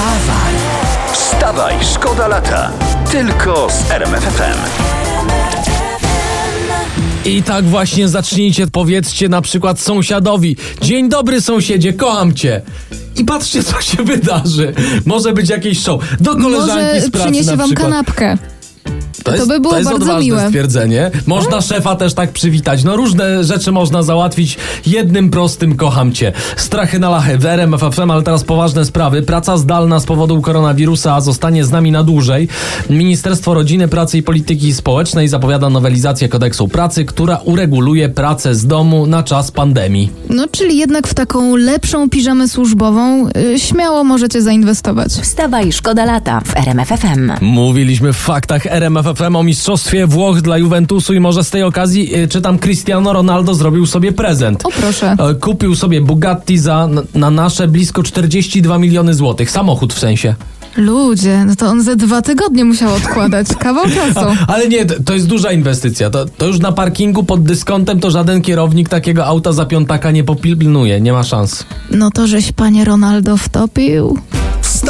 Wstawaj! Wstawaj, szkoda lata. Tylko z RMFFM. I tak właśnie zacznijcie, powiedzcie na przykład sąsiadowi: Dzień dobry, sąsiedzie, kocham cię. I patrzcie, co się wydarzy. Może być jakieś show. Do koleżanki Może z pracy przyniesie na wam przykład. kanapkę. To, jest, by było to jest bardzo odważne miłe. stwierdzenie. Można szefa też tak przywitać. No różne rzeczy można załatwić jednym prostym kocham cię. Strachy na lachę w RMF FM, ale teraz poważne sprawy. Praca zdalna z powodu koronawirusa zostanie z nami na dłużej. Ministerstwo Rodziny, Pracy i Polityki Społecznej zapowiada nowelizację kodeksu pracy, która ureguluje pracę z domu na czas pandemii. No, czyli jednak w taką lepszą piżamę służbową y, śmiało możecie zainwestować. Wstawaj, szkoda lata w RMFFM. Mówiliśmy w faktach RMF FM o mistrzostwie Włoch dla Juventusu i może z tej okazji y, czytam Cristiano Ronaldo zrobił sobie prezent. O proszę. E, Kupił sobie Bugatti za na, na nasze blisko 42 miliony złotych. Samochód w sensie. Ludzie, no to on ze dwa tygodnie musiał odkładać. Kawał czasu. Ale nie, to to jest duża inwestycja. To, to już na parkingu pod dyskontem to żaden kierownik takiego auta za piątaka nie popilnuje. Nie ma szans. No to żeś panie Ronaldo wtopił.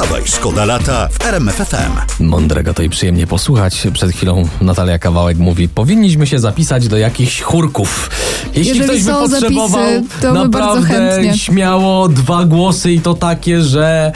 Wstawaj, szkoda lata w RMFFM. Mądrego to i przyjemnie posłuchać. Przed chwilą Natalia Kawałek mówi, powinniśmy się zapisać do jakichś chórków. Jeśli Jeżeli ktoś by potrzebował, zapisy, to naprawdę chętnie. śmiało dwa głosy i to takie, że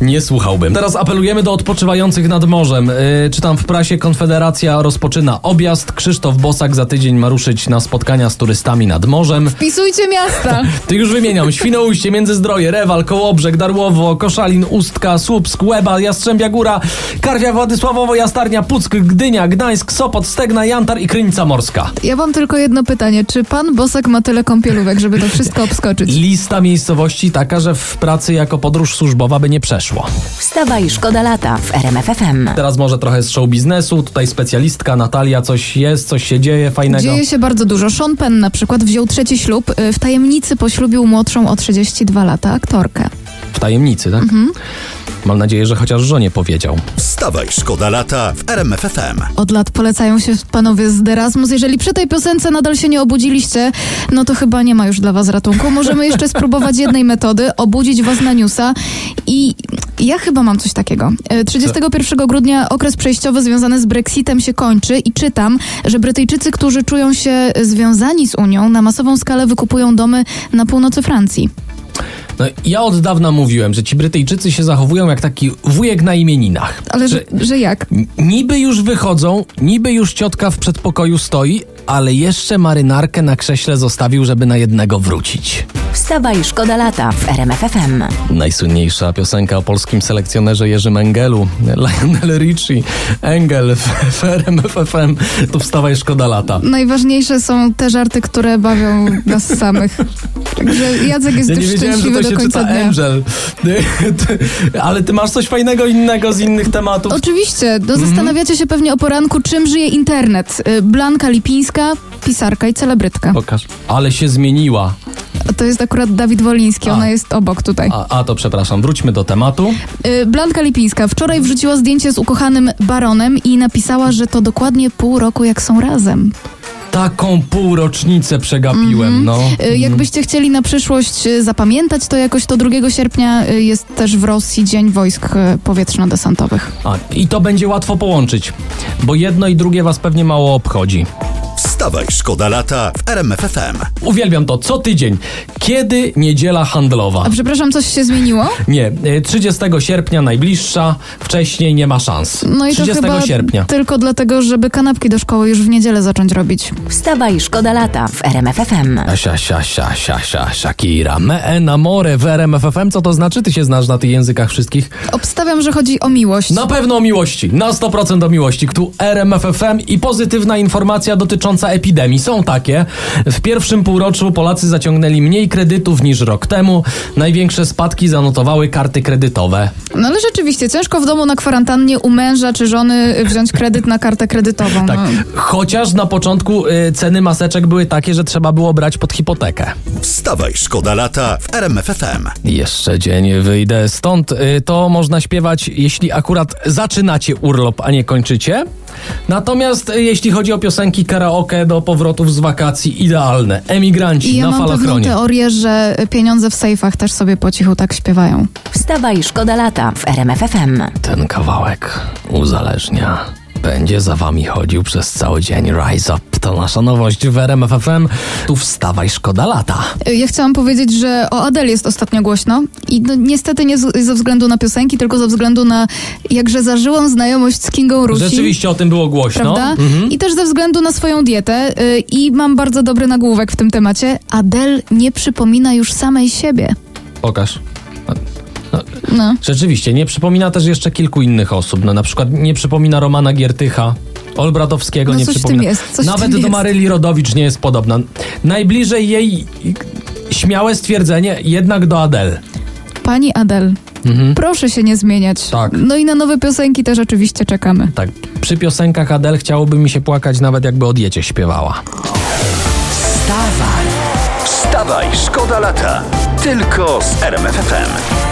nie słuchałbym. Teraz apelujemy do odpoczywających nad morzem. Yy, czytam w prasie, Konfederacja rozpoczyna objazd. Krzysztof Bosak za tydzień ma ruszyć na spotkania z turystami nad morzem. Wpisujcie miasta. Ty już wymieniam. Świnoujście, Międzyzdroje, Rewal, Kołobrzeg, Darłowo, Koszalin, Ustka, Słupsk, Łeba, Jastrzębia Góra, Karwia, Władysławowo, Jastarnia, Puck, Gdynia, Gdańsk, Sopot, Stegna, Jantar i Krynica Morska. Ja mam tylko jedno pytanie. Czy pan Bosak ma tyle kąpielówek, żeby to wszystko obskoczyć? Lista miejscowości taka, że w pracy jako podróż służbowa by nie przeszło. Wstawaj, szkoda lata w RMFFM. Teraz może trochę z show biznesu. Tutaj specjalistka Natalia, coś jest, coś się dzieje fajnego. Dzieje się bardzo dużo. Sean Penn na przykład wziął trzeci ślub. y, W tajemnicy poślubił młodszą o 32 lata aktorkę. W tajemnicy, tak? Mhm. Mam nadzieję, że chociaż żonie powiedział. Wstawaj, szkoda lata w RMFFM. Od lat polecają się panowie z Erasmus. Jeżeli przy tej piosence nadal się nie obudziliście, no to chyba nie ma już dla was ratunku. Możemy jeszcze spróbować jednej metody, obudzić was na newsa i ja chyba mam coś takiego. E, 31 grudnia okres przejściowy związany z Brexitem się kończy i czytam, że Brytyjczycy, którzy czują się związani z Unią, na masową skalę wykupują domy na północy Francji. No, ja od dawna mówiłem, że ci Brytyjczycy się zachowują jak taki wujek na imieninach. Ale że, że jak? Niby już wychodzą, niby już ciotka w przedpokoju stoi, ale jeszcze marynarkę na krześle zostawił, żeby na jednego wrócić. Wstawaj, szkoda lata w RMFFM. Najsłynniejsza piosenka o polskim selekcjonerze Jerzym Engelu, Lionel Richie, Engel w, w RMF FM, to wstawaj szkoda lata. Najważniejsze są te żarty, które bawią nas samych. Także Jacek jest Ja nie wiedziałem, że szczęśliwy to do się końca czyta dnia. Angel. Ale ty masz coś fajnego innego z innych tematów? Oczywiście, no Mhm. zastanawiacie się pewnie o poranku, czym żyje internet. Y, Blanka Lipińska, pisarka i celebrytka. Pokaż. Ale się zmieniła. To jest akurat Dawid Woliński, A. ona jest obok tutaj. A, a to przepraszam, wróćmy do tematu. Y, Blanka Lipińska wczoraj wrzuciła zdjęcie z ukochanym baronem i napisała, że to dokładnie pół roku jak są razem. Taką półrocznicę przegapiłem, no. Y, Jakbyście chcieli na przyszłość y, zapamiętać, to jakoś to 2 sierpnia jest też w Rosji Dzień Wojsk Powietrzno-Desantowych. A, I to będzie łatwo połączyć, bo jedno i drugie was pewnie mało obchodzi. Wstawaj, szkoda lata w RMFFM. Uwielbiam to co tydzień. Kiedy niedziela handlowa? A przepraszam, coś się zmieniło? Nie, y, 30 sierpnia najbliższa, wcześniej nie ma szans. No i to 30 chyba sierpnia. tylko dlatego, żeby kanapki do szkoły już w niedzielę zacząć robić. Wstawaj, szkoda lata w RMFFM. Sia, sia, sia, sia, sia, Shakira. Me enamore w RMFFM. Co to znaczy? Ty się znasz na tych językach wszystkich? Obstawiam, że chodzi o miłość. Na pewno o miłości. Na 100% o miłości. Tu RMFFM i pozytywna informacja dotycząca epidemii. Są takie. W pierwszym półroczu Polacy zaciągnęli mniej kredytów niż rok temu. Największe spadki zanotowały karty kredytowe. No ale rzeczywiście, ciężko w domu na kwarantannie u męża czy żony wziąć kredyt na kartę kredytową. Tak. No. Chociaż na początku y, ceny maseczek były takie, że trzeba było brać pod hipotekę. Wstawaj, szkoda lata w RMFFM. Jeszcze dzień wyjdę stąd. Y, To można śpiewać, jeśli akurat zaczynacie urlop, a nie kończycie. Natomiast e, jeśli chodzi o piosenki karaoke do powrotów z wakacji, idealne. Emigranci I ja na mam pewną falochronie. teorię, że pieniądze w sejfach też sobie po cichu tak śpiewają. Wstawaj, szkoda lata w RMF FM. Ten kawałek uzależnia. Będzie za wami chodził przez cały dzień. Rise Up to nasza nowość w RMF FM. Tu wstawaj, szkoda lata. Ja chciałam powiedzieć, że o Adele jest ostatnio głośno i no, niestety nie z, ze względu na piosenki, tylko ze względu na jakże zażyłą znajomość z Kingą Rusi. Rzeczywiście o tym było głośno. Prawda? Mhm. I też ze względu na swoją dietę y, i mam bardzo dobry nagłówek w tym temacie. Adele nie przypomina już samej siebie. Pokaż. No. Rzeczywiście, nie przypomina też jeszcze kilku innych osób. No, na przykład nie przypomina Romana Giertycha. Olbratowskiego No nie coś w tym przypomina. jest, Nawet tym do jest. Maryli Rodowicz nie jest podobna. Najbliżej jej śmiałe stwierdzenie jednak do Adele. Pani Adele, proszę się nie zmieniać. Tak. No i na nowe piosenki też oczywiście czekamy. Tak, przy piosenkach Adele chciałoby mi się płakać nawet jakby o diecie śpiewała. Wstawaj, szkoda lata. Tylko z RMFFM.